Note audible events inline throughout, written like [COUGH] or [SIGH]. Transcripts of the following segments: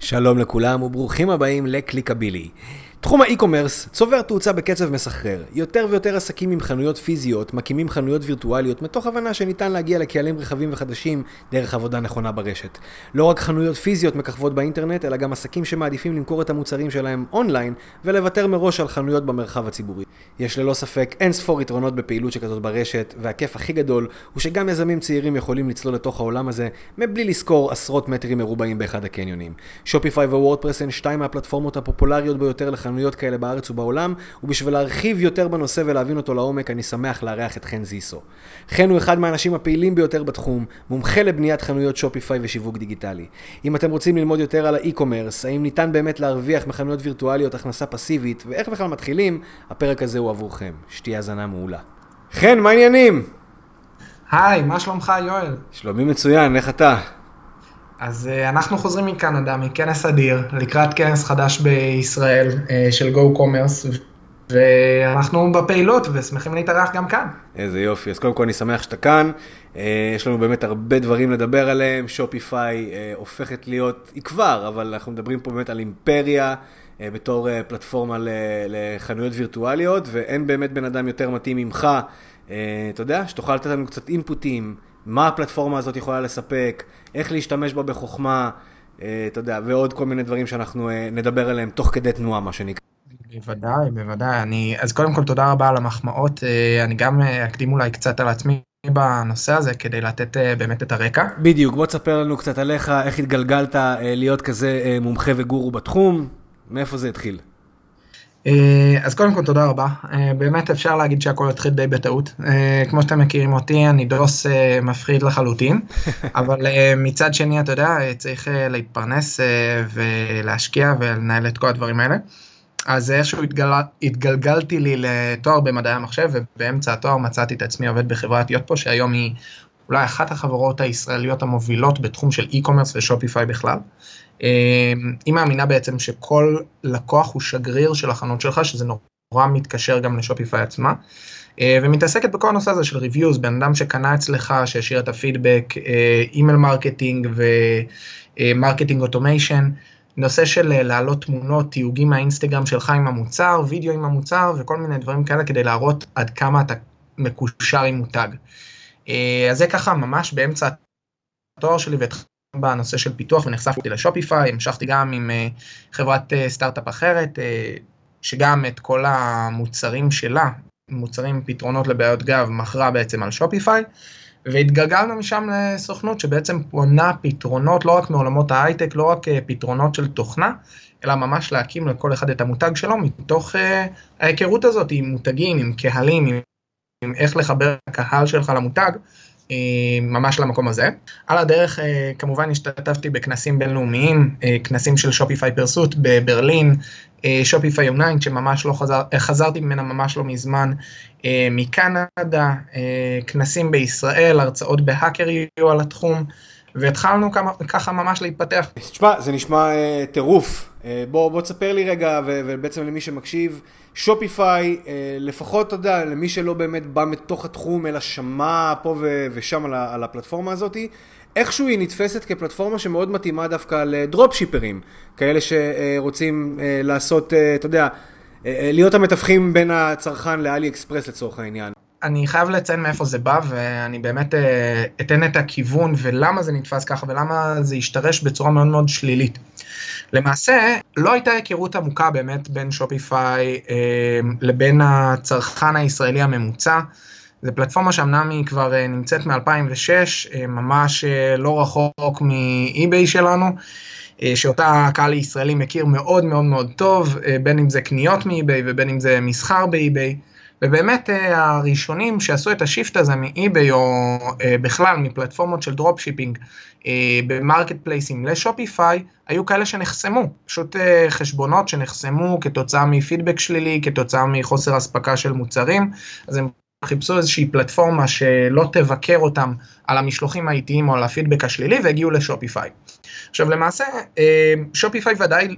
שלום לכולם וברוכים הבאים לקליקבילי. תחום האי-קומרס צובר תאוצה בקצב מסחרר. יותר ויותר עסקים עם חנויות פיזיות מקימים חנויות וירטואליות מתוך הבנה שניתן להגיע לקהלים רחבים וחדשים דרך עבודה נכונה ברשת. לא רק חנויות פיזיות מככבות באינטרנט, אלא גם עסקים שמעדיפים למכור את המוצרים שלהם אונליין ולוותר מראש על חנויות במרחב הציבורי. יש ללא ספק אין ספור יתרונות בפעילות שכזאת ברשת, והכיף הכי גדול הוא שגם יזמים צעירים יכולים לצלול לתוך העולם הזה מבלי לשכור עשרות מטרים מרובעים באחד הקניונים. חנויות כאלה בארץ ובעולם, ובשביל להרחיב יותר בנושא ולהבין אותו לעומק, אני שמח לארח את חן זיסו. חן הוא אחד מהאנשים הפעילים ביותר בתחום, מומחה לבניית חנויות שופיפיי ושיווק דיגיטלי. אם אתם רוצים ללמוד יותר על האי-קומרס, האם ניתן באמת להרוויח מחנויות וירטואליות הכנסה פסיבית, ואיך בכלל מתחילים, הפרק הזה הוא עבורכם. שתהיה האזנה מעולה. חן, מה העניינים? היי, מה שלומך יואל? שלומי מצוין, איך אתה? אז uh, אנחנו חוזרים מקנדה, מכנס אדיר, לקראת כנס חדש בישראל uh, של Go Commerce, ואנחנו בפעילות ושמחים להתארח גם כאן. איזה יופי, אז קודם כל אני שמח שאתה כאן. Uh, יש לנו באמת הרבה דברים לדבר עליהם, שופיפיי הופכת להיות, היא כבר, אבל אנחנו מדברים פה באמת על אימפריה. בתור פלטפורמה לחנויות וירטואליות, ואין באמת בן אדם יותר מתאים ממך, אתה יודע, שתוכל לתת לנו קצת אינפוטים, מה הפלטפורמה הזאת יכולה לספק, איך להשתמש בה בחוכמה, אה, אתה יודע, ועוד כל מיני דברים שאנחנו אה, נדבר עליהם תוך כדי תנועה, מה שנקרא. בוודאי, בוודאי. אני, אז קודם כל תודה רבה על המחמאות. אה, אני גם אקדים אולי קצת על עצמי בנושא הזה כדי לתת באמת את הרקע. בדיוק, בוא תספר לנו קצת עליך, איך התגלגלת להיות כזה מומחה וגורו בתחום, מאיפה זה התחיל? אה, אז קודם כל תודה רבה, אה, באמת אפשר להגיד שהכל התחיל די בטעות, אה, כמו שאתם מכירים אותי אני דוס מפחיד לחלוטין, [LAUGHS] אבל מצד שני אתה יודע צריך להתפרנס ולהשקיע ולנהל את כל הדברים האלה, אז איכשהו התגל... התגלגלתי לי לתואר במדעי המחשב ובאמצע התואר מצאתי את עצמי עובד בחברת יוטפו שהיום היא אולי אחת החברות הישראליות המובילות בתחום של e-commerce ושופיפיי בכלל. אמ, היא מאמינה בעצם שכל לקוח הוא שגריר של החנות שלך, שזה נורא מתקשר גם לשופיפיי עצמה. אה, ומתעסקת בכל הנושא הזה של reviews, בן אדם שקנה אצלך, שהשאיר את הפידבק, email marketing ו marketing automation, נושא של אה, להעלות תמונות, תיוגים מהאינסטגרם שלך עם המוצר, וידאו עם המוצר וכל מיני דברים כאלה כדי להראות עד כמה אתה מקושר עם מותג. אה, אז זה ככה ממש באמצע התואר שלי והתחלתי בנושא של פיתוח ונחשפתי לשופיפיי, המשכתי גם עם אה, חברת אה, סטארט-אפ אחרת, אה, שגם את כל המוצרים שלה, מוצרים פתרונות לבעיות גב, מכרה בעצם על שופיפיי, והתגלגלנו משם לסוכנות שבעצם פונה פתרונות לא רק מעולמות ההייטק, לא רק פתרונות של תוכנה, אלא ממש להקים לכל אחד את המותג שלו מתוך ההיכרות הזאת עם מותגים, עם קהלים, עם, עם איך לחבר הקהל שלך למותג. אה, ממש למקום הזה. על הדרך אה, כמובן השתתפתי בכנסים בינלאומיים, אה, כנסים של שופיפיי פרסוט בברלין, שופיפיי יונייט שממש לא חזר, חזרתי ממנה ממש לא מזמן מקנדה, כנסים בישראל, הרצאות בהאקר יהיו על התחום. והתחלנו ככה ממש להתפתח. תשמע, זה נשמע טירוף. בוא, בוא תספר לי רגע, ובעצם למי שמקשיב, שופיפיי, אה, לפחות, אתה יודע, למי שלא באמת בא מתוך התחום, אלא שמע פה ו- ושם על, על הפלטפורמה הזאת, איכשהו היא נתפסת כפלטפורמה שמאוד מתאימה דווקא לדרופ שיפרים, כאלה שרוצים אה, לעשות, אה, אתה יודע, להיות המתווכים בין הצרכן לאלי אקספרס לצורך העניין. אני חייב לציין מאיפה זה בא, ואני באמת אתן את הכיוון ולמה זה נתפס ככה ולמה זה השתרש בצורה מאוד מאוד שלילית. למעשה, לא הייתה היכרות עמוקה באמת בין שופיפיי אה, לבין הצרכן הישראלי הממוצע. זו פלטפורמה שאמנם היא כבר אה, נמצאת מ-2006, אה, ממש אה, לא רחוק מאי-ביי שלנו, אה, שאותה הקהל הישראלי מכיר מאוד מאוד מאוד טוב, אה, בין אם זה קניות מאי-ביי ובין אם זה מסחר באי-ביי. ובאמת אה, הראשונים שעשו את ה shift הזה מאי-ביי או אה, בכלל מפלטפורמות של dropshipping אה, במרקט פלייסים לשופיפיי, היו כאלה שנחסמו, פשוט חשבונות שנחסמו כתוצאה מפידבק שלילי, כתוצאה מחוסר אספקה של מוצרים, אז הם חיפשו איזושהי פלטפורמה שלא תבקר אותם על המשלוחים האיטיים או על הפידבק השלילי והגיעו לשופיפיי. עכשיו למעשה, שופיפיי ודאי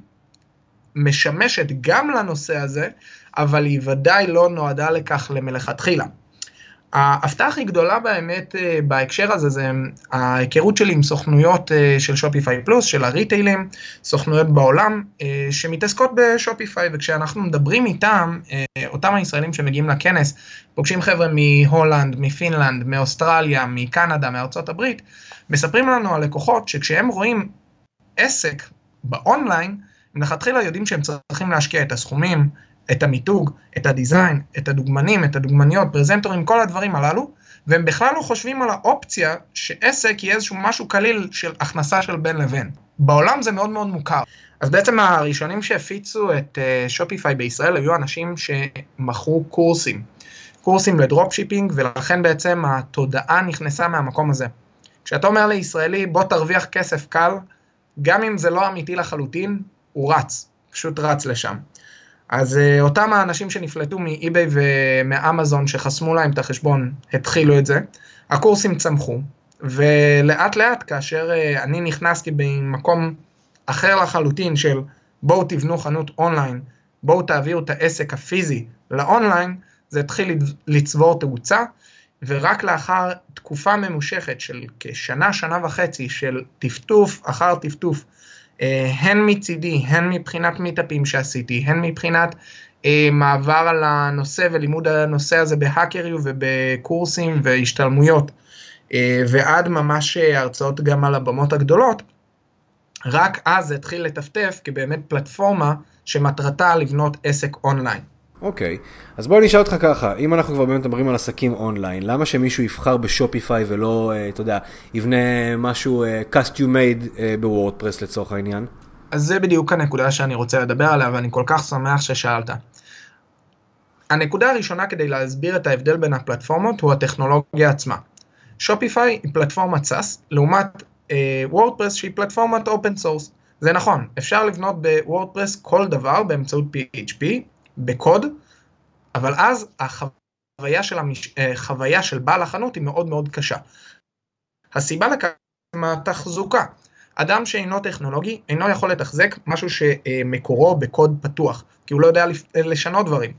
משמשת גם לנושא הזה, אבל היא ודאי לא נועדה לכך למלכתחילה. ההפתעה הכי גדולה באמת אה, בהקשר הזה זה ההיכרות שלי עם סוכנויות אה, של שופיפיי פלוס, של הריטיילים, סוכנויות בעולם אה, שמתעסקות בשופיפיי, וכשאנחנו מדברים איתם, אותם הישראלים שמגיעים לכנס, פוגשים חבר'ה מהולנד, מפינלנד, מאוסטרליה, מקנדה, מארצות הברית, מספרים לנו על לקוחות שכשהם רואים עסק באונליין, מלכתחילה יודעים שהם צריכים להשקיע את הסכומים, את המיתוג, את ה design, את הדוגמנים, את הדוגמניות, פרזנטורים, כל הדברים הללו, והם בכלל לא חושבים על האופציה שעסק יהיה איזשהו משהו קליל של הכנסה של בין לבין. בעולם זה מאוד מאוד מוכר. אז בעצם הראשונים שהפיצו את שופיפיי uh, בישראל היו אנשים שמכרו קורסים. קורסים ל dropshipping, ולכן בעצם התודעה נכנסה מהמקום הזה. כשאתה אומר לישראלי, בוא תרוויח כסף קל, גם אם זה לא אמיתי לחלוטין, הוא רץ, פשוט רץ לשם. אז uh, אותם האנשים שנפלטו מאי-ביי ומאמזון שחסמו להם את החשבון, התחילו את זה. הקורסים צמחו, ולאט לאט כאשר uh, אני נכנסתי במקום אחר לחלוטין של בואו תבנו חנות אונליין, בואו תעבירו את העסק הפיזי לאונליין, זה התחיל לצבור תאוצה, ורק לאחר תקופה ממושכת של כשנה, שנה וחצי של טפטוף אחר טפטוף, הן מצידי, הן מבחינת מיטאפים שעשיתי, הן מבחינת אה, מעבר על הנושא ולימוד הנושא הזה בהאקריו ובקורסים והשתלמויות, אה, ועד ממש הרצאות גם על הבמות הגדולות, רק אז זה התחיל לטפטף כבאמת פלטפורמה שמטרתה לבנות עסק אונליין. אוקיי, okay. אז בוא נשאל אותך ככה, אם אנחנו כבר באמת מדברים על עסקים אונליין, למה שמישהו יבחר בשופיפיי ולא, uh, אתה יודע, יבנה משהו uh, custom made uh, בוורדפרס לצורך העניין? אז זה בדיוק הנקודה שאני רוצה לדבר עליה, ואני כל כך שמח ששאלת. הנקודה הראשונה כדי להסביר את ההבדל בין הפלטפורמות הוא הטכנולוגיה עצמה. שופיפיי היא פלטפורמת SaaS, לעומת וורדפרס uh, שהיא פלטפורמת open source. זה נכון, אפשר לבנות בוורדפרס כל דבר באמצעות PHP, בקוד, אבל אז החוויה של, המש... אה, של בעל החנות היא מאוד מאוד קשה. הסיבה לכך היא התחזוקה. אדם שאינו טכנולוגי אינו יכול לתחזק משהו שמקורו בקוד פתוח, כי הוא לא יודע לשנות דברים.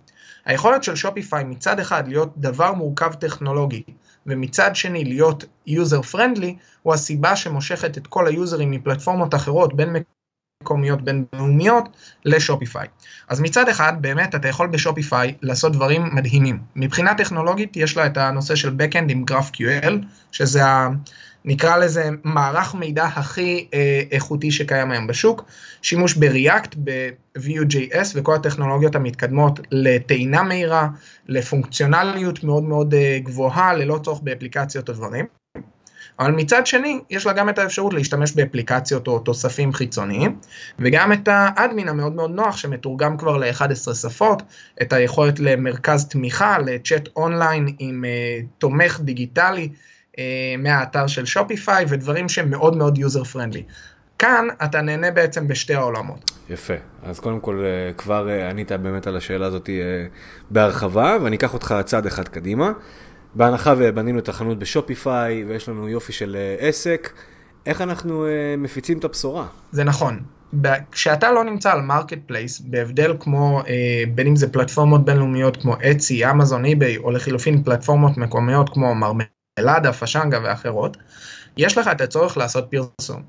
היכולת של שופיפיי מצד אחד להיות דבר מורכב טכנולוגי, ומצד שני להיות user friendly, הוא הסיבה שמושכת את כל היוזרים מפלטפורמות אחרות, בין מקומיות בינלאומיות לשופיפיי. אז מצד אחד, באמת אתה יכול בשופיפיי לעשות דברים מדהימים. מבחינה טכנולוגית יש לה את הנושא של Backend עם GraphQL, שזה ה... נקרא לזה מערך מידע הכי אה, איכותי שקיים היום בשוק, שימוש ב-React, ב-Vue.js וכל הטכנולוגיות המתקדמות לטעינה מהירה, לפונקציונליות מאוד מאוד אה, גבוהה, ללא צורך באפליקציות או דברים. אבל מצד שני, יש לה גם את האפשרות להשתמש באפליקציות או תוספים חיצוניים, וגם את האדמין המאוד מאוד נוח שמתורגם כבר ל-11 שפות, את היכולת למרכז תמיכה, לצ'אט אונליין עם uh, תומך דיגיטלי uh, מהאתר של שופיפיי, ודברים שהם מאוד מאוד user friendly. כאן אתה נהנה בעצם בשתי העולמות. יפה, אז קודם כל אה, כבר ענית באמת על השאלה הזאת בהרחבה, ואני אקח אותך צעד אחד קדימה. בהנחה ובנינו את החנות בשופיפיי, ויש לנו יופי של אה, עסק, איך אנחנו uh, מפיצים את הבשורה? זה נכון. כשאתה לא נמצא על מרקט פלייס, בהבדל כמו, uh, בין אם זה פלטפורמות בינלאומיות כמו אצי, אמזון, אי-ביי, או לחילופין פלטפורמות מקומיות כמו מרמלדה, פשנגה ואחרות, יש לך את הצורך לעשות פרסום.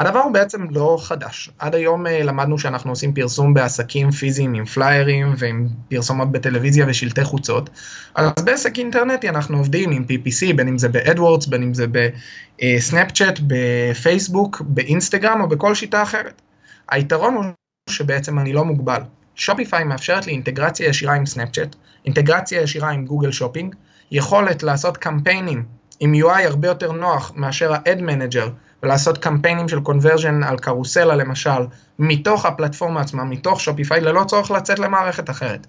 הדבר הוא בעצם לא חדש. עד היום uh, למדנו שאנחנו עושים פרסום בעסקים פיזיים עם פליירים ועם פרסומות בטלוויזיה ושלטי חוצות. אז בעסק אינטרנטי אנחנו עובדים עם PPC, בין אם זה באדוורדס, בין אם זה בסנאפצ'אט, בפייסבוק, באינסטגרם או בכל שיטה אחרת. היתרון הוא שבעצם אני לא מוגבל. שופיפיי מאפשרת לי אינטגרציה ישירה עם סנאפצ'אט, אינטגרציה ישירה עם גוגל שופינג, יכולת לעשות קמפיינים עם UI הרבה יותר נוח מאשר ה-Ad Manager ולעשות קמפיינים של conversion על קרוסלה למשל, מתוך הפלטפורמה עצמה, מתוך שופיפיי, ללא צורך לצאת למערכת אחרת.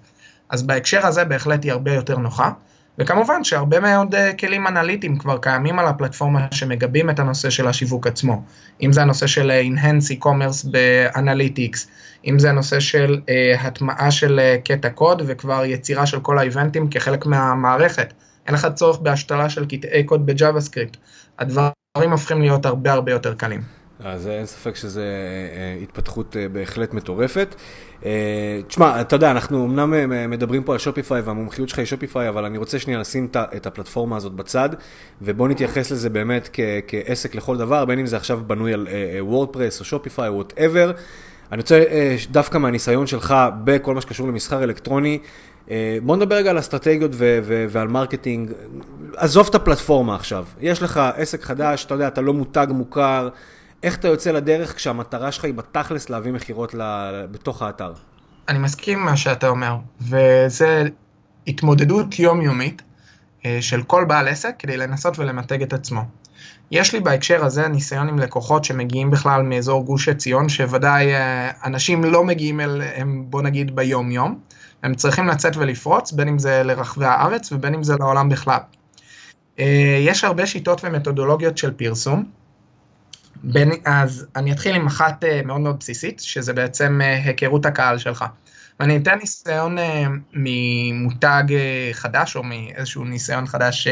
אז בהקשר הזה בהחלט היא הרבה יותר נוחה. וכמובן שהרבה מאוד uh, כלים אנליטיים כבר קיימים על הפלטפורמה שמגבים את הנושא של השיווק עצמו. אם זה הנושא של uh, Enhance e-commerce באנליטיקס, אם זה הנושא של uh, הטמעה של uh, קטע קוד וכבר יצירה של כל האיבנטים כחלק מהמערכת. אין לך צורך בהשתלה של קטעי קוד ב JavaScript. הדברים הופכים להיות הרבה הרבה יותר קלים. אז אין ספק שזו התפתחות בהחלט מטורפת. תשמע, אתה יודע, אנחנו אמנם מדברים פה על שופיפיי והמומחיות שלך היא שופיפיי, אבל אני רוצה שנייה לשים את הפלטפורמה הזאת בצד, ובוא נתייחס לזה באמת כעסק לכל דבר, בין אם זה עכשיו בנוי על וורדפרס או שופיפיי או whatever. אני רוצה דווקא מהניסיון שלך בכל מה שקשור למסחר אלקטרוני, בוא נדבר רגע על אסטרטגיות ועל marketing. עזוב את הפלטפורמה עכשיו. יש לך עסק חדש, אתה יודע, אתה לא מותג מוכר. איך אתה יוצא לדרך כשהמטרה שלך היא בתכלס להביא מכירות בתוך האתר? אני מסכים עם מה שאתה אומר, וזה התמודדות יומיומית של כל בעל עסק כדי לנסות ולמתג את עצמו. יש לי בהקשר הזה ניסיון עם לקוחות שמגיעים בכלל מאזור גוש עציון, שוודאי אנשים לא מגיעים אליהם, בוא נגיד, ביום-יום. הם צריכים לצאת ולפרוץ, בין אם זה לרחבי הארץ ובין אם זה לעולם בכלל. יש הרבה שיטות ומתודולוגיות של פרסום. בין, אז אני אתחיל עם אחת מאוד מאוד בסיסית, שזה בעצם היכרות הקהל שלך. ואני אתן ניסיון ממותג חדש, או מאיזשהו ניסיון חדש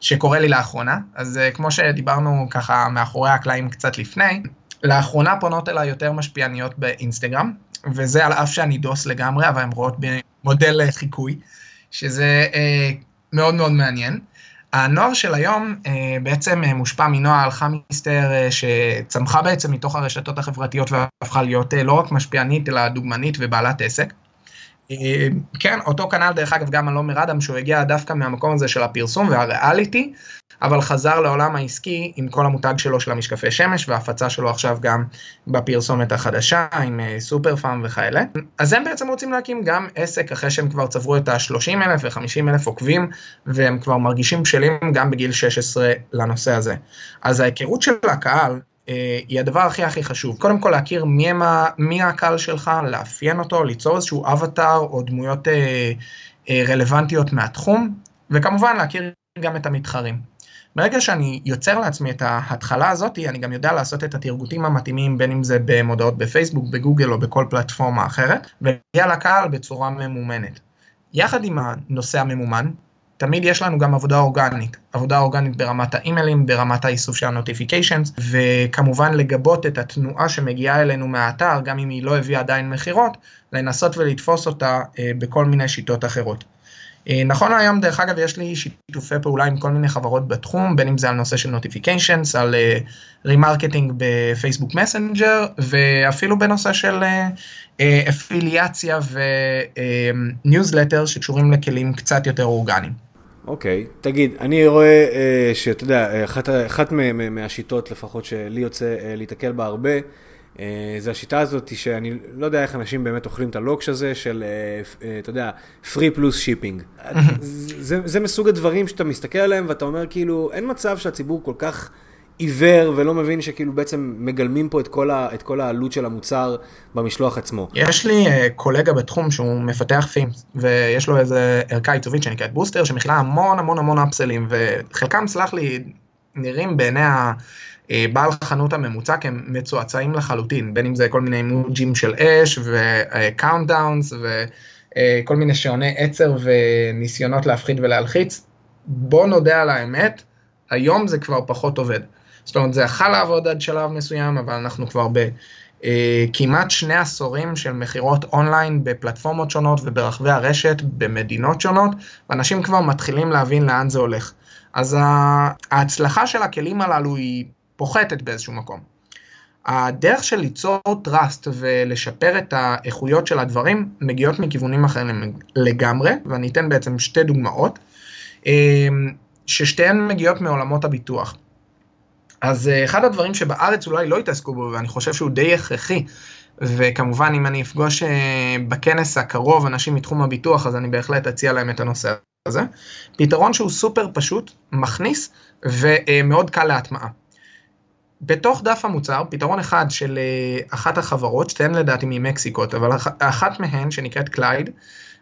שקורה לי לאחרונה. אז כמו שדיברנו ככה מאחורי הקלעים קצת לפני, לאחרונה פונות אליי יותר משפיעניות באינסטגרם, וזה על אף שאני דוס לגמרי, אבל הן רואות במודל חיקוי, שזה אה, מאוד מאוד מעניין. הנוער של היום אה, בעצם מושפע מנועה אלחמיסטר, אה, שצמחה בעצם מתוך הרשתות החברתיות והפכה להיות אה, לא רק משפיענית, אלא דוגמנית ובעלת עסק. כן, אותו כנ"ל דרך אגב גם אלון מרדם, שהוא הגיע דווקא מהמקום הזה של הפרסום והריאליטי, אבל חזר לעולם העסקי עם כל המותג שלו של המשקפי שמש, וההפצה שלו עכשיו גם בפרסומת החדשה עם סופר פארם וכאלה. אז הם בעצם רוצים להקים גם עסק אחרי שהם כבר צברו את ה-30 אלף ו-50 אלף עוקבים, והם כבר מרגישים בשלים גם בגיל 16 לנושא הזה. אז ההיכרות של הקהל, היא הדבר הכי הכי חשוב. קודם כל להכיר מי, הם, מי הקהל שלך, לאפיין אותו, ליצור איזשהו אבטאר או דמויות אה, אה, רלוונטיות מהתחום, וכמובן להכיר גם את המתחרים. ברגע שאני יוצר לעצמי את ההתחלה הזאת, אני גם יודע לעשות את הטרגוטים המתאימים, בין אם זה במודעות בפייסבוק, בגוגל או בכל פלטפורמה אחרת, ולהגיע לקהל בצורה ממומנת. יחד עם הנושא הממומן, תמיד יש לנו גם עבודה אורגנית, עבודה אורגנית ברמת האימיילים, ברמת האיסוף של ה notifications, וכמובן לגבות את התנועה שמגיעה אלינו מהאתר, גם אם היא לא הביאה עדיין מכירות, לנסות ולתפוס אותה בכל מיני שיטות אחרות. נכון להיום, דרך אגב, יש לי שיתופי פעולה עם כל מיני חברות בתחום, בין אם זה על נושא של notifications, על remarketing בפייסבוק מסנג'ר, ואפילו בנושא של אפיליאציה וניוזלטר שקשורים לכלים קצת יותר אורגניים. אוקיי, okay. תגיד, אני רואה uh, שאתה יודע, אחת, אחת מהשיטות לפחות שלי יוצא uh, להתקל בה הרבה, uh, זה השיטה הזאת שאני לא יודע איך אנשים באמת אוכלים את הלוקש הזה של, uh, uh, אתה יודע, free plus shipping. [LAUGHS] זה, זה מסוג הדברים שאתה מסתכל עליהם ואתה אומר כאילו, אין מצב שהציבור כל כך... עיוור ולא מבין שכאילו בעצם מגלמים פה את כל, ה, את כל העלות של המוצר במשלוח עצמו. יש לי uh, קולגה בתחום שהוא מפתח פים, ויש לו איזה ערכה עיצובית שנקראת בוסטר, שמכילה המון המון המון אפסלים, וחלקם, סלח לי, נראים בעיני הבעל חנות הממוצע כמצועצעים לחלוטין, בין אם זה כל מיני אימוג'ים של אש ו countdowns וכל מיני שעוני עצר וניסיונות להפחיד ולהלחיץ. בוא נודה על האמת, היום זה כבר פחות עובד. זאת אומרת, זה יכול לעבוד עד שלב מסוים, אבל אנחנו כבר בכמעט שני עשורים של מכירות אונליין בפלטפורמות שונות וברחבי הרשת במדינות שונות, ואנשים כבר מתחילים להבין לאן זה הולך. אז ההצלחה של הכלים הללו היא פוחתת באיזשהו מקום. הדרך של ליצור trust ולשפר את האיכויות של הדברים מגיעות מכיוונים אחרים לגמרי, ואני אתן בעצם שתי דוגמאות, ששתיהן מגיעות מעולמות הביטוח. אז אחד הדברים שבארץ אולי לא התעסקו בו, ואני חושב שהוא די הכרחי, וכמובן אם אני אפגוש בכנס הקרוב אנשים מתחום הביטוח, אז אני בהחלט אציע להם את הנושא הזה. פתרון שהוא סופר פשוט, מכניס ומאוד קל להטמעה. בתוך דף המוצר, פתרון אחד של אחת החברות, שתיהן לדעתי ממקסיקו, אבל אחת מהן, שנקראת Clyde,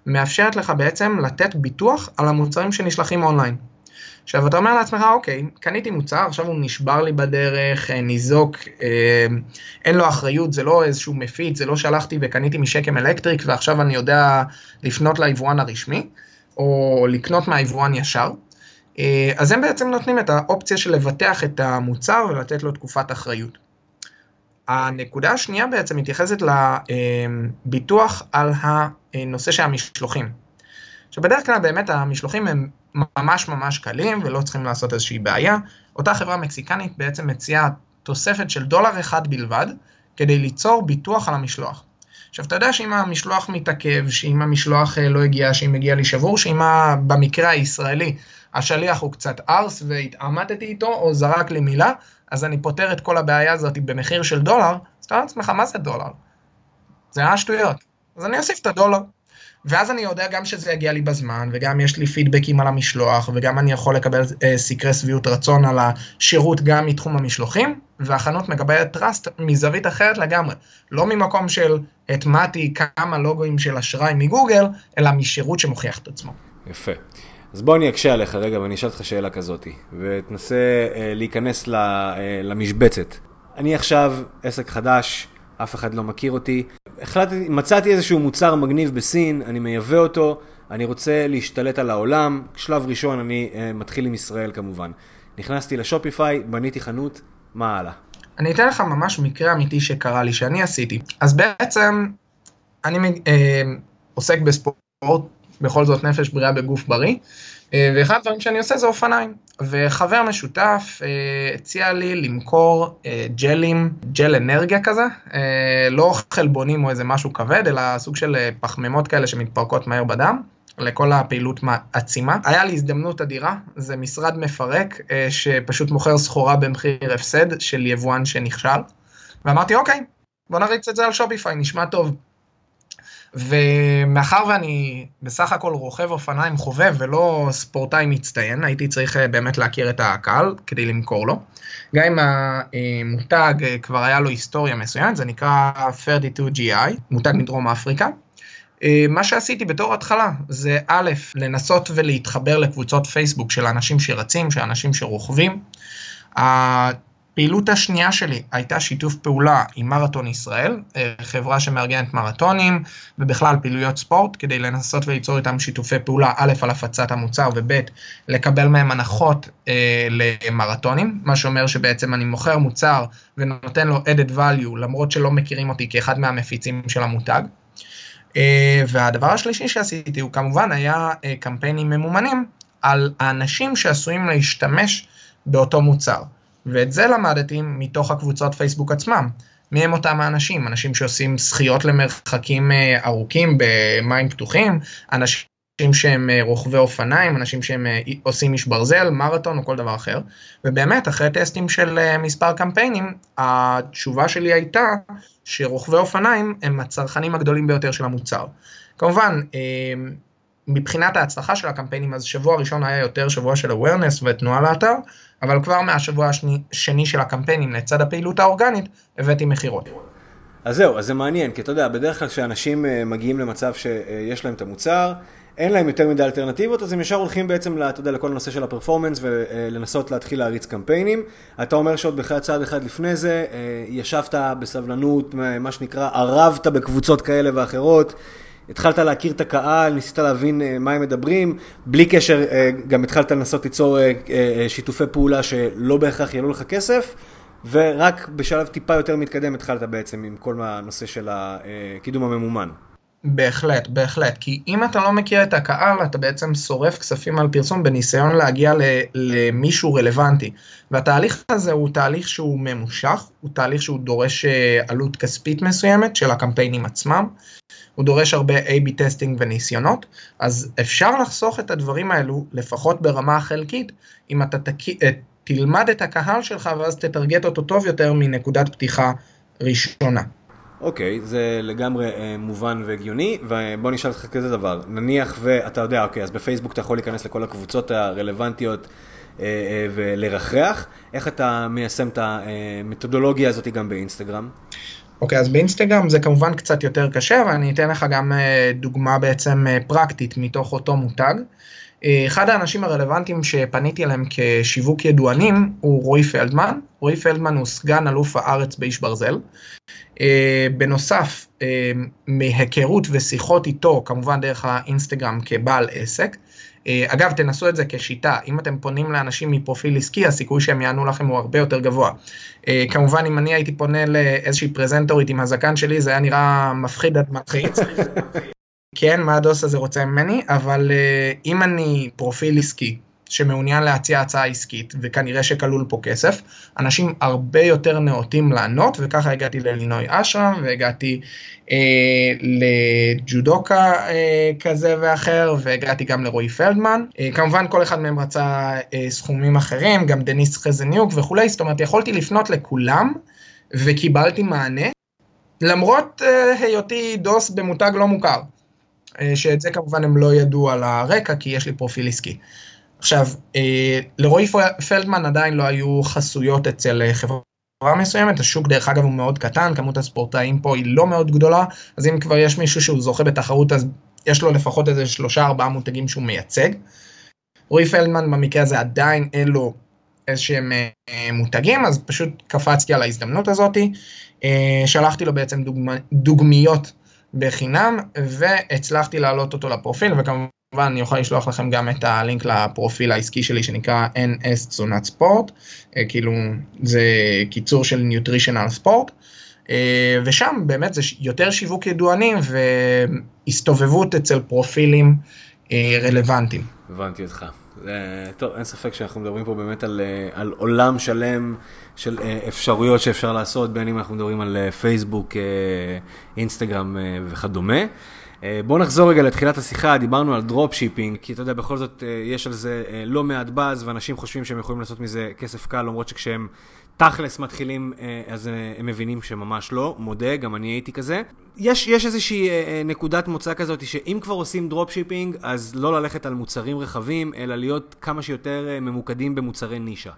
מאפשרת לך בעצם לתת ביטוח על המוצרים שנשלחים אונליין. עכשיו אתה אומר לעצמך, אוקיי, קניתי מוצר, עכשיו הוא נשבר לי בדרך, ניזוק, אה, אין לו אחריות, זה לא איזשהו מפיץ, זה לא שלחתי וקניתי משקם אלקטריק ועכשיו אני יודע לפנות ליבואן הרשמי, או לקנות מהיבואן ישר. אה, אז הם בעצם נותנים את האופציה של לבטח את המוצר ולתת לו תקופת אחריות. הנקודה השנייה בעצם מתייחסת לביטוח על הנושא של המשלוחים. עכשיו בדרך כלל באמת המשלוחים הם ממש ממש קלים ולא צריכים לעשות איזושהי בעיה. אותה חברה מקסיקנית בעצם מציעה תוספת של דולר אחד בלבד כדי ליצור ביטוח על המשלוח. עכשיו אתה יודע שאם המשלוח מתעכב, שאם המשלוח אה, לא הגיע, שאם מגיע לי שבור, שאם במקרה הישראלי השליח הוא קצת ארס והתעמתתי איתו או זרק לי מילה, אז אני פותר את כל הבעיה הזאת במחיר של דולר, אז אתה אומר לעצמך, מה זה דולר? זה היה שטויות. אז אני אוסיף את הדולר. ואז אני יודע גם שזה יגיע לי בזמן, וגם יש לי פידבקים על המשלוח, וגם אני יכול לקבל אה, סקרי שביעות רצון על השירות גם מתחום המשלוחים, והחנות מקבלת trust מזווית אחרת לגמרי. לא ממקום של הטמעתי כמה לוגוים של אשראי מגוגל, אלא משירות שמוכיח את עצמו. יפה. אז בוא אני אקשה עליך רגע ואני אשאל אותך שאלה כזאת, ותנסה אה, להיכנס ל, אה, למשבצת. אני עכשיו עסק חדש, אף אחד לא מכיר אותי. החלטתי, מצאתי איזשהו מוצר מגניב בסין, אני מייבא אותו, אני רוצה להשתלט על העולם. שלב ראשון אני אה, מתחיל עם ישראל כמובן. נכנסתי לשופיפיי, בניתי חנות, מה הלאה? אני אתן לך ממש מקרה אמיתי שקרה לי, שאני עשיתי. אז בעצם, אני אה, עוסק בספורט, בכל זאת נפש בריאה בגוף בריא, ואחד הדברים שאני עושה זה אופניים. וחבר משותף אה, הציע לי למכור אה, ג'לים, ג'ל אנרגיה כזה, אה, לא חלבונים או איזה משהו כבד, אלא סוג של אה, פחמימות כאלה שמתפרקות מהר בדם. לכל הפעילות עצימה. היה לי הזדמנות אדירה, זה משרד מפרק אה, שפשוט מוכר סחורה במחיר הפסד של יבואן שנכשל. ואמרתי, אוקיי, בוא נריץ את זה על שופיפיי, נשמע טוב. ומאחר ואני בסך הכל רוכב אופניים חובב ולא ספורטאי מצטיין, הייתי צריך אה, באמת להכיר את הקהל כדי למכור לו. גם אם המותג אה, כבר היה לו היסטוריה מסוימת, זה נקרא 32GI, מותג מדרום אפריקה. אה, מה שעשיתי בתור התחלה זה א', לנסות ולהתחבר לקבוצות פייסבוק של אנשים שרצים, של אנשים שרוכבים. הפעילות השנייה שלי הייתה שיתוף פעולה עם מרתון ישראל, אה, חברה שמארגנת מרתונים ובכלל פעילויות ספורט, כדי לנסות וליצור איתם שיתופי פעולה, א', על הפצת המוצר וב', לקבל מהם הנחות אה, למרתונים, מה שאומר שבעצם אני מוכר מוצר ונותן לו added value, למרות שלא מכירים אותי כאחד מהמפיצים של המותג. אה, והדבר השלישי שעשיתי הוא כמובן היה אה, קמפיינים ממומנים על האנשים שעשויים להשתמש באותו מוצר. ואת זה למדתי מתוך הקבוצות פייסבוק עצמם. מי הם אותם האנשים? אנשים שעושים שחיות למרחקים אה, ארוכים במים פתוחים, אנשים שהם רוכבי אופניים, אנשים שהם עושים איש ברזל, מרתון או כל דבר אחר. ובאמת, אחרי טסטים של מספר קמפיינים, התשובה שלי הייתה שרוכבי אופניים הם הצרכנים הגדולים ביותר של המוצר. כמובן, אה, מבחינת ההצלחה של הקמפיינים, אז שבוע ראשון היה יותר שבוע של awareness ותנועה לאתר, אבל כבר מהשבוע השני של הקמפיינים, לצד הפעילות האורגנית, הבאתי מכירות. אז זהו, אז זה מעניין, כי אתה יודע, בדרך כלל כשאנשים אה, מגיעים למצב שיש להם את המוצר, אין להם יותר מדי אלטרנטיבות, אז הם ישר הולכים בעצם, אתה יודע, לכל הנושא של הפרפורמנס ולנסות להתחיל להריץ קמפיינים. אתה אומר שעוד בכלל צעד אחד לפני זה, אה, ישבת בסבלנות, מה שנקרא, ערבת בקבוצות כאלה ואחרות. התחלת להכיר את הקהל, ניסית להבין אה, מה הם מדברים, בלי קשר אה, גם התחלת לנסות ליצור שיתופי פעולה שלא בהכרח יעלו לך כסף, ורק בשלב טיפה יותר מתקדם התחלת בעצם עם כל הנושא של הקידום הממומן. בהחלט, בהחלט, כי אם אתה לא מכיר את הקהל, אתה בעצם שורף כספים על פרסום בניסיון להגיע למישהו רלוונטי. והתהליך הזה הוא תהליך שהוא ממושך, הוא תהליך שהוא דורש אה, עלות כספית מסוימת של הקמפיינים עצמם, הוא דורש הרבה A-B testing וניסיונות, אז אפשר לחסוך את הדברים האלו, לפחות ברמה החלקית, אם אתה תק... אה, תלמד את הקהל שלך ואז תטרגט אותו טוב יותר מנקודת פתיחה ראשונה. אוקיי, זה לגמרי אה, מובן והגיוני, ובוא נשאל אותך כזה דבר, נניח ואתה יודע, אוקיי, אז בפייסבוק אתה יכול להיכנס לכל הקבוצות הרלוונטיות אה, אה, ולרחרח, איך אתה מיישם את המתודולוגיה הזאת גם באינסטגרם? אוקיי, אז באינסטגרם זה כמובן קצת יותר קשה, ואני אתן לך גם אה, דוגמה בעצם אה, פרקטית מתוך אותו מותג. אה, אחד האנשים הרלוונטיים שפניתי אליהם כשיווק ידוענים הוא רועי פלדמן. רועי פלדמן הוא סגן אלוף הארץ באיש ברזל. בנוסף, מהיכרות ושיחות איתו, כמובן דרך האינסטגרם כבעל עסק, אגב, תנסו את זה כשיטה, אם אתם פונים לאנשים מפרופיל עסקי, הסיכוי שהם יענו לכם הוא הרבה יותר גבוה. כמובן, אם אני הייתי פונה לאיזושהי פרזנטורית עם הזקן שלי, זה היה נראה מפחיד עד מלחיץ. [LAUGHS] כן, מה הדוס הזה רוצה ממני, אבל אם אני פרופיל עסקי, שמעוניין להציע הצעה עסקית, וכנראה שכלול פה כסף, אנשים הרבה יותר נאותים לענות, וככה הגעתי ללינוי אשרם, והגעתי אה, לג'ודוקה אה, כזה ואחר, והגעתי גם לרועי פלדמן. אה, כמובן כל אחד מהם רצה אה, סכומים אחרים, גם דניס חזניוק וכולי, זאת אומרת יכולתי לפנות לכולם, וקיבלתי מענה, למרות אה, היותי דוס במותג לא מוכר. אה, שאת זה כמובן הם לא ידעו על הרקע, כי יש לי פרופיל עסקי. עכשיו, אה, לרועי פלדמן עדיין לא היו חסויות אצל אה, חברה מסוימת, השוק דרך אגב הוא מאוד קטן, כמות הספורטאים פה היא לא מאוד גדולה, אז אם כבר יש מישהו שהוא זוכה בתחרות, אז יש לו לפחות איזה שלושה ארבעה מותגים שהוא מייצג. רועי פלדמן במקרה הזה עדיין אין לו איזשהם אה, מותגים, אז פשוט קפצתי על ההזדמנות הזאת, שלחתי לו בעצם דוגמ... דוגמיות בחינם, והצלחתי להעלות אותו לפרופיל, וכמובן כמובן אני יכול לשלוח לכם גם את הלינק לפרופיל העסקי שלי שנקרא NS תזונת ספורט, אה, כאילו זה קיצור של nutritional sport, אה, ושם באמת זה יותר שיווק ידוענים והסתובבות אצל פרופילים אה, רלוונטיים. הבנתי אותך. טוב, אין ספק שאנחנו מדברים פה באמת על, על עולם שלם של אפשרויות שאפשר לעשות, בין אם אנחנו מדברים על פייסבוק, אינסטגרם וכדומה. אה, בואו נחזור רגע לתחילת השיחה, דיברנו על drop shipping, כי אתה יודע, בכל זאת אה, יש על זה אה, לא מעט באז, ואנשים חושבים שהם יכולים לעשות מזה כסף קל, למרות שכשהם תכלס מתחילים, אז הם מבינים שממש לא, מודה, גם אני הייתי כזה. יש, יש איזושהי נקודת מוצא כזאת, שאם כבר עושים drop shipping, אז לא ללכת על מוצרים רחבים, אלא להיות כמה שיותר ממוקדים במוצרי נישה.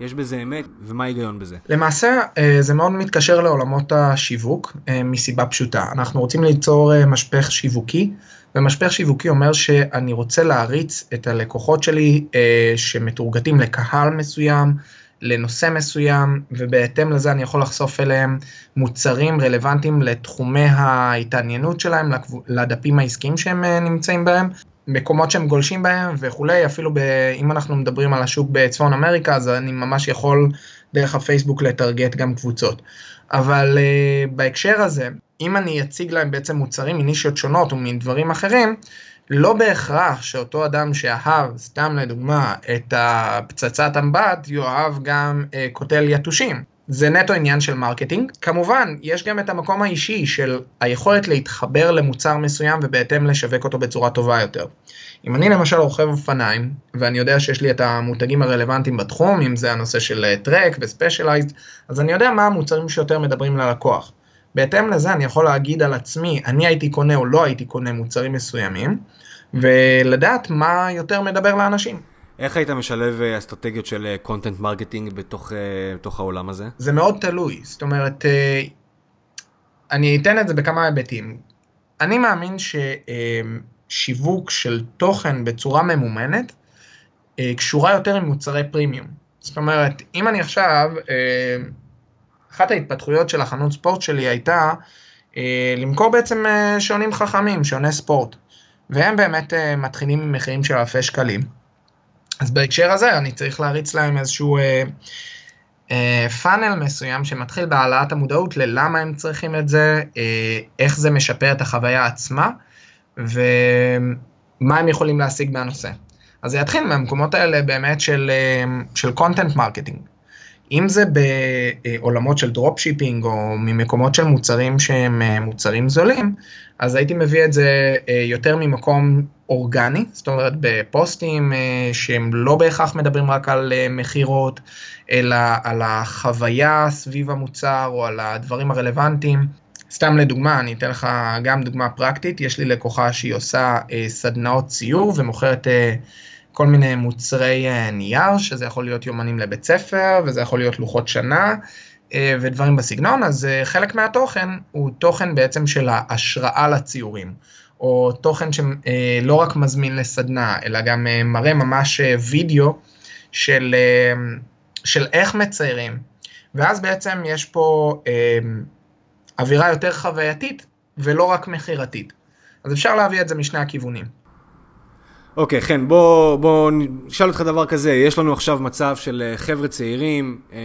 יש בזה אמת, ומה ההיגיון בזה? למעשה אה, זה מאוד מתקשר לעולמות השיווק אה, מסיבה פשוטה. אנחנו רוצים ליצור אה, משפך שיווקי, ומשפך שיווקי אומר שאני רוצה להריץ את הלקוחות שלי שמתורגתים לקהל מסוים, לנושא מסוים, ובהתאם לזה אני יכול לחשוף אליהם מוצרים רלוונטיים לתחומי ההתעניינות שלהם, לדפים העסקיים שהם נמצאים בהם, מקומות שהם גולשים בהם וכולי, אפילו ב, אם אנחנו מדברים על השוק בצפון אמריקה, אז אני ממש יכול דרך הפייסבוק לטרגט גם קבוצות. אבל uh, בהקשר הזה, אם אני אציג להם בעצם מוצרים מנישיות שונות ומדברים אחרים, לא בהכרח שאותו אדם שאהב, סתם לדוגמה, את הפצצת אמבט, יאהב גם uh, קוטל יתושים. זה נטו עניין של marketing. כמובן, יש גם את המקום האישי של היכולת להתחבר למוצר מסוים ובהתאם לשווק אותו בצורה טובה יותר. אם אני למשל רוכב אופניים, ואני יודע שיש לי את המותגים הרלוונטיים בתחום, אם זה הנושא של Trek ו Specialized, אז אני יודע מה המוצרים שיותר מדברים ללקוח. בהתאם לזה אני יכול להגיד על עצמי, אני הייתי קונה או לא הייתי קונה מוצרים מסוימים, ולדעת מה יותר מדבר לאנשים. איך היית משלב אה, אסטרטגיות של content אה, marketing בתוך, אה, בתוך העולם הזה? זה מאוד תלוי, זאת אומרת, אני אתן את זה בכמה היבטים. אני מאמין ששיווק של תוכן בצורה ממומנת קשורה יותר עם מוצרי פרימיום. זאת אומרת, אם אני עכשיו, אחת ההתפתחויות של החנות ספורט שלי הייתה למכור בעצם שעונים חכמים, שעוני ספורט. והם באמת מתחילים עם מחירים של אלפי שקלים. אז בהקשר הזה אני צריך להריץ להם איזשהו אה, אה, פאנל מסוים שמתחיל בהעלאת המודעות ללמה הם צריכים את זה, אה, איך זה משפר את החוויה עצמה ומה הם יכולים להשיג מהנושא. אז זה יתחיל מהמקומות האלה באמת של, אה, marketing. אם זה בעולמות של dropshipping או ממקומות של מוצרים שהם אה, מוצרים זולים, אז הייתי מביא את זה אה, יותר ממקום אורגני, זאת אומרת בפוסטים אה, שהם לא בהכרח מדברים רק על מכירות, אלא על החוויה סביב המוצר או על הדברים הרלוונטיים. סתם לדוגמה, אני אתן לך גם דוגמה פרקטית, יש לי לקוחה שהיא עושה סדנאות ציור ומוכרת כל מיני מוצרי אה, נייר, שזה יכול להיות יומנים לבית ספר, וזה יכול להיות לוחות שנה, אה, ודברים בסגנון, אז אה, חלק מהתוכן הוא תוכן בעצם של ההשראה לציורים. או תוכן שלא רק מזמין לסדנה, אלא גם מראה ממש וידאו של, של איך מציירים. ואז בעצם יש פה אווירה יותר חווייתית ולא רק מכירתית. אז אפשר להביא את זה משני הכיוונים. אוקיי, חן, בוא, בוא נשאל אותך דבר כזה, יש לנו עכשיו מצב של אה, חבר'ה צעירים, אה,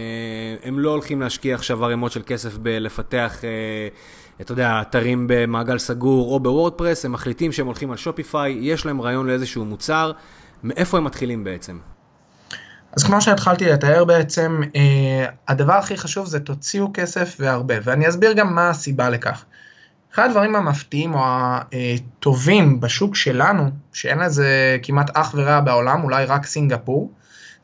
הם לא הולכים להשקיע עכשיו ערימות של כסף בלפתח, אה, אתה יודע, אתרים במעגל סגור או בוורדפרס, הם מחליטים שהם הולכים על שופיפיי, יש להם רעיון לאיזשהו מוצר, מאיפה הם מתחילים בעצם? אז כמו שהתחלתי לתאר בעצם, הדבר הכי חשוב זה תוציאו כסף והרבה, ואני אסביר גם מה הסיבה לכך. אחד הדברים המפתיעים או הטובים בשוק שלנו, שאין לזה כמעט אח ורע בעולם, אולי רק סינגפור,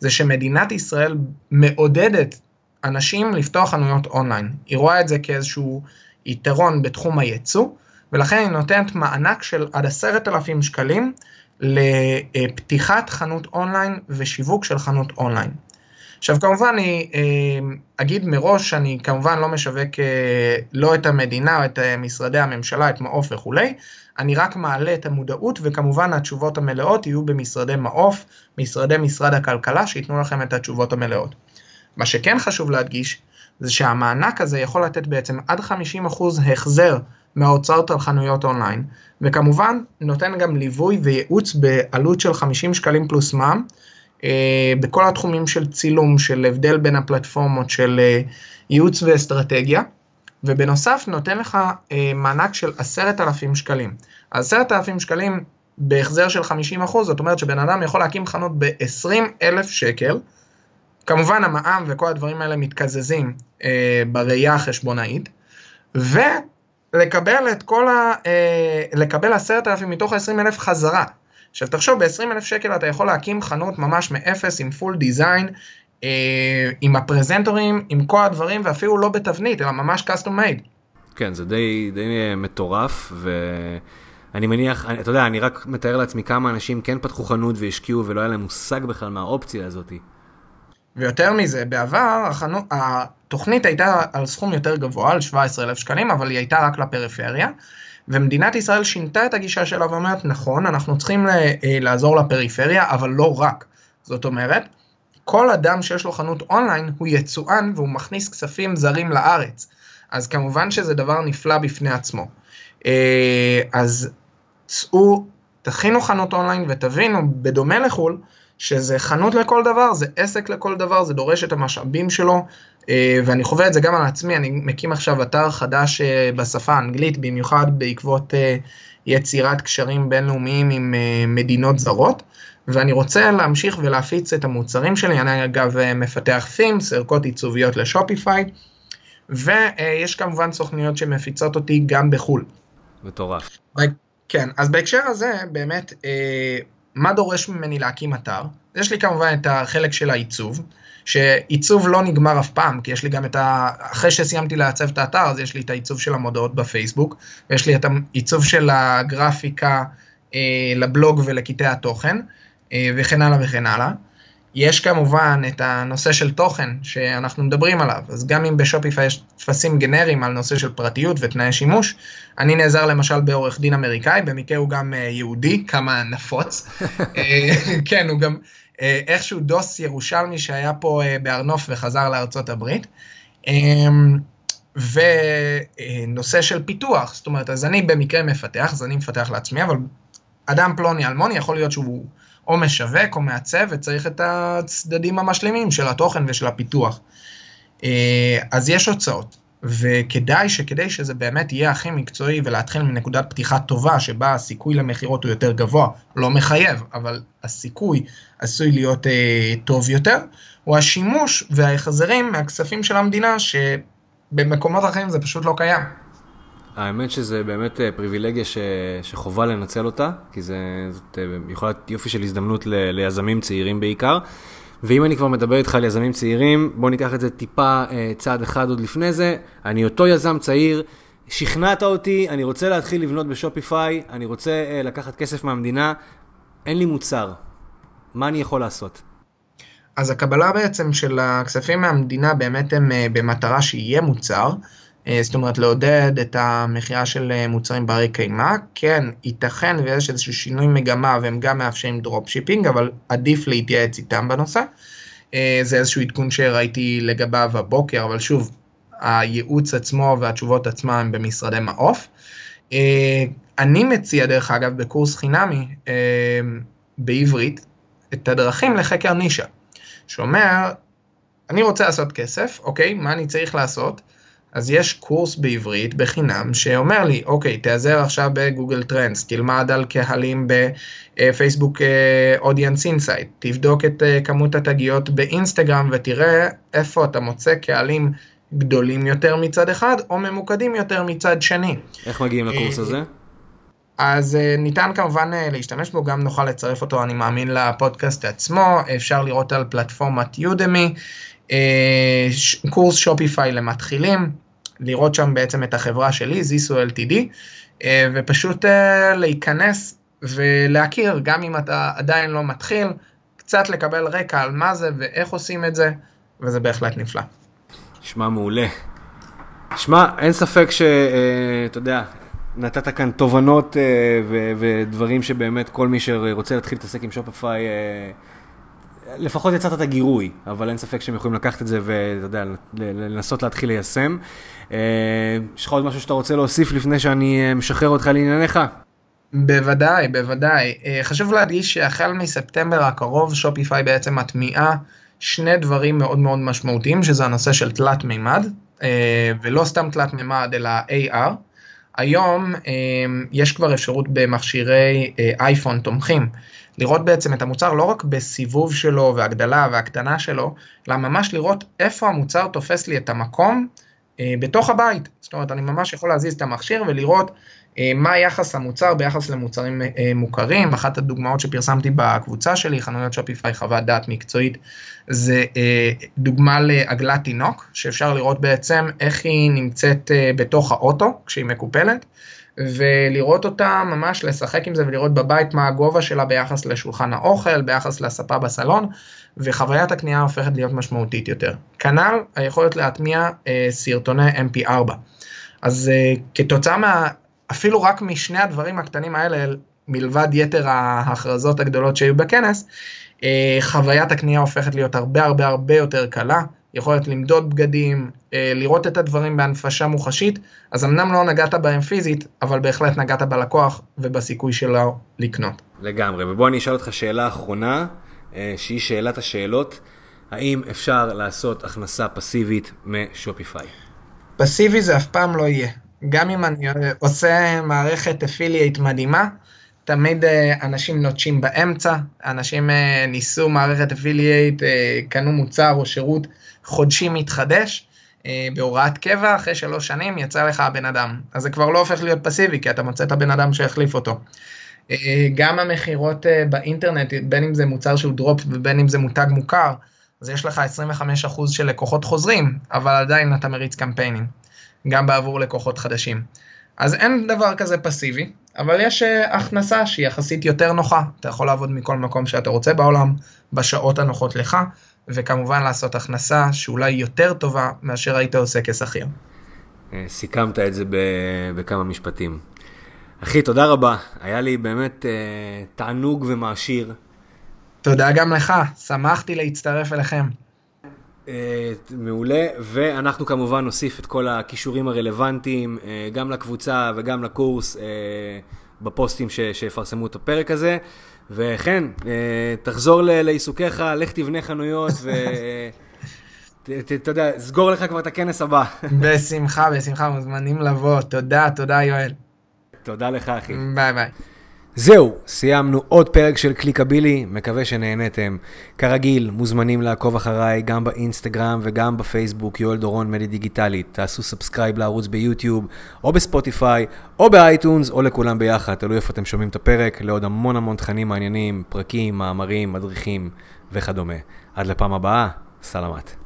זה שמדינת ישראל מעודדת אנשים לפתוח חנויות אונליין. היא רואה את זה כאיזשהו יתרון בתחום הייצוא, ולכן היא נותנת מענק של עד עשרת אלפים שקלים לפתיחת חנות אונליין ושיווק של חנות אונליין. עכשיו כמובן אני אה, אגיד מראש שאני כמובן לא משווק אה, לא את המדינה או את אה, משרדי הממשלה, את מעוף וכולי, אני רק מעלה את המודעות וכמובן התשובות המלאות יהיו במשרדי מעוף, משרדי משרד הכלכלה שייתנו לכם את התשובות המלאות. מה שכן חשוב להדגיש זה שהמענק הזה יכול לתת בעצם עד 50% החזר מההוצאות על חנויות אונליין, וכמובן נותן גם ליווי וייעוץ בעלות של 50 שקלים פלוס מע"מ, בכל התחומים של צילום, של הבדל בין הפלטפורמות, של אה, ייעוץ ואסטרטגיה, ובנוסף נותן לך אה, מענק של עשרת אלפים שקלים. עשרת אלפים שקלים בהחזר של 50%, זאת אומרת שבן אדם יכול להקים חנות ב-20 אלף שקל, כמובן המע"מ וכל הדברים האלה מתקזזים אה, בראייה החשבונאית, ולקבל את כל ה... אה, לקבל אלפים מתוך ה-20 אלף חזרה. עכשיו תחשוב, ב-20,000 שקל אתה יכול להקים חנות ממש מאפס עם פול דיזיין, אה, עם הפרזנטורים, עם כל הדברים, ואפילו לא בתבנית, אלא ממש custom made. כן, זה די, די מטורף, ואני מניח, אתה יודע, אני רק מתאר לעצמי כמה אנשים כן פתחו חנות והשקיעו ולא היה להם מושג בכלל מהאופציה הזאת. ויותר מזה, בעבר החנות, התוכנית הייתה על סכום יותר גבוה, על 17,000 שקלים, אבל היא הייתה רק לפריפריה. ומדינת ישראל שינתה את הגישה שלה ואומרת, נכון, אנחנו צריכים אה, לעזור לפריפריה, אבל לא רק. זאת אומרת, כל אדם שיש לו חנות אונליין הוא יצואן והוא מכניס כספים זרים לארץ. אז כמובן שזה דבר נפלא בפני עצמו. אה, אז צאו, תכינו חנות אונליין ותבינו, בדומה לחו"ל, שזה חנות לכל דבר, זה עסק לכל דבר, זה דורש את המשאבים שלו, אה, ואני חווה את זה גם על עצמי, אני מקים עכשיו אתר חדש אה, בשפה האנגלית, במיוחד בעקבות אה, יצירת קשרים בינלאומיים עם מדינות זרות, ואני רוצה להמשיך ולהפיץ את המוצרים שלי, אני אגב מפתח פימס, ערכות עיצוביות לשופיפיי, ויש כמובן סוכניות שמפיצות אותי גם בחו"ל. מטורף. כן, אז בהקשר הזה, באמת, מה דורש ממני להקים אתר? יש לי כמובן את החלק של העיצוב, שעיצוב לא נגמר אף פעם, כי יש לי גם את ה... אחרי שסיימתי לעצב את האתר, אז יש לי את העיצוב של המודעות בפייסבוק, ויש לי את העיצוב של הגרפיקה אה, לבלוג ולקטעי התוכן, אה, וכן הלאה וכן הלאה. יש כמובן את הנושא של תוכן שאנחנו מדברים עליו, אז גם אם בשופיפיי יש טפסים גנריים על נושא של פרטיות ותנאי שימוש, אני נעזר למשל בעורך דין אמריקאי, במקרה הוא גם אה, יהודי, כמה נפוץ. [LAUGHS] אה, כן, הוא גם אה, איכשהו דוס ירושלמי שהיה פה בהר נוף וחזר לארצות הברית. ונושא של פיתוח, זאת אומרת, אז אני במקרה מפתח, אז אני מפתח לעצמי, אבל אדם פלוני אלמוני יכול להיות שהוא או משווק או מעצב וצריך את הצדדים המשלימים של התוכן ושל הפיתוח. אה, אז יש הוצאות, וכדאי שכדי שזה באמת יהיה הכי מקצועי ולהתחיל מנקודת פתיחה טובה שבה הסיכוי למכירות הוא יותר גבוה, לא מחייב, אבל הסיכוי עשוי להיות אה, טוב יותר, הוא השימוש וההחזרים מהכספים של המדינה שבמקומות אחרים זה פשוט לא קיים. האמת שזה באמת אה, פריבילגיה ש... שחובה לנצל אותה, כי זה, זאת אה, יכולה להיות יופי של הזדמנות ל... ליזמים צעירים בעיקר. ואם אני כבר מדבר איתך על יזמים צעירים, בוא ניקח את זה טיפה אה, צעד אחד עוד לפני זה. אני אותו יזם צעיר, שכנעת אותי, אני רוצה להתחיל לבנות ב Shopify, אני רוצה לקחת כסף מהמדינה, אין לי מוצר. מה אני יכול לעשות? אז הקבלה בעצם של הכספים מהמדינה באמת הם במטרה שיהיה מוצר. אה, זאת אומרת לעודד את המכירה של אה, מוצרים ברי קיימא, כן, ייתכן ויש איזשהו שינוי מגמה והם גם מאפשרים dropshipping, אבל עדיף להתייעץ איתם בנושא. אה, זה איזשהו עדכון שראיתי לגביו הבוקר, אבל שוב, הייעוץ עצמו והתשובות עצמם הם במשרדי מעוף. אני מציע דרך אגב בקורס חינמי בעברית את הדרכים לחקר נישה, שאומר, אני רוצה לעשות כסף, אוקיי, מה אני צריך לעשות? אז יש קורס בעברית בחינם שאומר לי, אוקיי, תיעזר עכשיו ב Google Trends, תלמד על קהלים ב Facebook Audience Insight, תבדוק את אה, כמות התגיות באינסטגרם ותראה איפה אתה מוצא קהלים גדולים יותר מצד אחד, או ממוקדים יותר מצד שני. איך מגיעים לקורס הזה? אז uh, ניתן כמובן uh, להשתמש בו, גם נוכל לצרף אותו, אני מאמין, לפודקאסט עצמו, אפשר לראות על פלטפורמת יודמי, קורס שופיפיי למתחילים, לראות שם בעצם את החברה שלי, זיסו LTD, uh, ופשוט uh, להיכנס ולהכיר, גם אם אתה עדיין לא מתחיל, קצת לקבל רקע על מה זה ואיך עושים את זה, וזה בהחלט נפלא. נשמע מעולה. שמע, אין ספק שאתה יודע, נתת כאן תובנות אה, ודברים שבאמת כל מי שרוצה להתחיל להתעסק עם שופיפיי, אה, לפחות יצרת את הגירוי, אבל אין ספק שהם יכולים לקחת את זה ואתה יודע, לנסות להתחיל ליישם. אה, יש לך עוד משהו שאתה רוצה להוסיף לפני שאני משחרר אותך לענייניך? בוודאי, בוודאי. חשוב להדגיש שהחל מספטמבר הקרוב שופיפיי בעצם מטמיעה שני דברים מאוד מאוד משמעותיים, שזה הנושא של תלת מימד, ולא סתם תלת מימד אלא AR. היום יש כבר אפשרות במכשירי אייפון תומכים לראות בעצם את המוצר לא רק בסיבוב שלו והגדלה והקטנה שלו, אלא ממש לראות איפה המוצר תופס לי את המקום בתוך הבית. זאת אומרת, אני ממש יכול להזיז את המכשיר ולראות אה, מה יחס המוצר ביחס למוצרים אה, מוכרים. אחת הדוגמאות שפרסמתי בקבוצה שלי, חנויות שופיפיי חוות דעת מקצועית, זה אה, דוגמה לעגלת תינוק, שאפשר לראות בעצם איך היא נמצאת בתוך האוטו כשהיא מקופלת. ולראות אותה, ממש לשחק עם זה ולראות בבית מה הגובה שלה ביחס לשולחן האוכל, ביחס לספה בסלון, וחוויית הקנייה הופכת להיות משמעותית יותר. כנ"ל היכולת להטמיע אה, סרטוני mp4. אז אה, כתוצאה מה... אפילו רק משני הדברים הקטנים האלה, מלבד יתר ההכרזות הגדולות שהיו בכנס, אה, חוויית הקנייה הופכת להיות הרבה הרבה הרבה יותר קלה, יכולת למדוד בגדים, אה, לראות את הדברים בהנפשה מוחשית, אז אמנם לא נגעת בהם פיזית, אבל בהחלט נגעת בלקוח ובסיכוי שלו לקנות. לגמרי, ובוא אני אשאל אותך שאלה אחרונה, אה, שהיא שאלת השאלות, האם אפשר לעשות הכנסה פסיבית משופיפיי? פסיבי זה אף פעם לא יהיה. גם אם אני עושה מערכת affiliate מדהימה, תמיד אה, אנשים נוטשים באמצע, אנשים אה, ניסו מערכת affiliate, אה, קנו מוצר או שירות חודשי מתחדש, בהוראת קבע, אחרי שלוש שנים יצא לך הבן אדם. אז זה כבר לא הופך להיות פסיבי, כי אתה מוצא את הבן אדם שהחליף אותו. גם המכירות באינטרנט, בין אם זה מוצר שהוא drop ובין אם זה מותג מוכר, אז יש לך 25% של לקוחות חוזרים, אבל עדיין אתה מריץ קמפיינים. גם בעבור לקוחות חדשים. אז אין דבר כזה פסיבי, אבל יש אה, הכנסה שהיא יחסית יותר נוחה. אתה יכול לעבוד מכל מקום שאתה רוצה בעולם, בשעות הנוחות לך, וכמובן לעשות הכנסה שאולי יותר טובה מאשר היית עושה כשכיר. אה, סיכמת את זה בכמה משפטים. אחי, תודה רבה. היה לי באמת אה, תענוג ומעשיר. תודה גם לך, שמחתי להצטרף אליכם. אה, מעולה, ואנחנו כמובן נוסיף את כל הכישורים הרלוונטיים, אה, גם לקבוצה וגם לקורס, אה, בפוסטים שיפרסמו את הפרק הזה. וכן, תחזור לעיסוקיך, לך תבנה חנויות ו... אתה יודע, סגור לך כבר את הכנס הבא. [LAUGHS] בשמחה, בשמחה, מוזמנים לבוא. תודה, תודה יואל. תודה לך, אחי. ביי ביי. זהו, סיימנו עוד פרק של קליקבילי, מקווה שנהנתם. כרגיל, מוזמנים לעקוב אחריי גם באינסטגרם וגם בפייסבוק, יואל דורון מדיה דיגיטלית. תעשו subscribe לערוץ ביוטיוב, או בספוטיפיי, או באייטונס, או לכולם ביחד, תלוי איפה אתם שומעים את הפרק, לעוד המון המון תכנים מעניינים, פרקים, מאמרים, מדריכים וכדומה. עד לפעם הבאה, סלמת.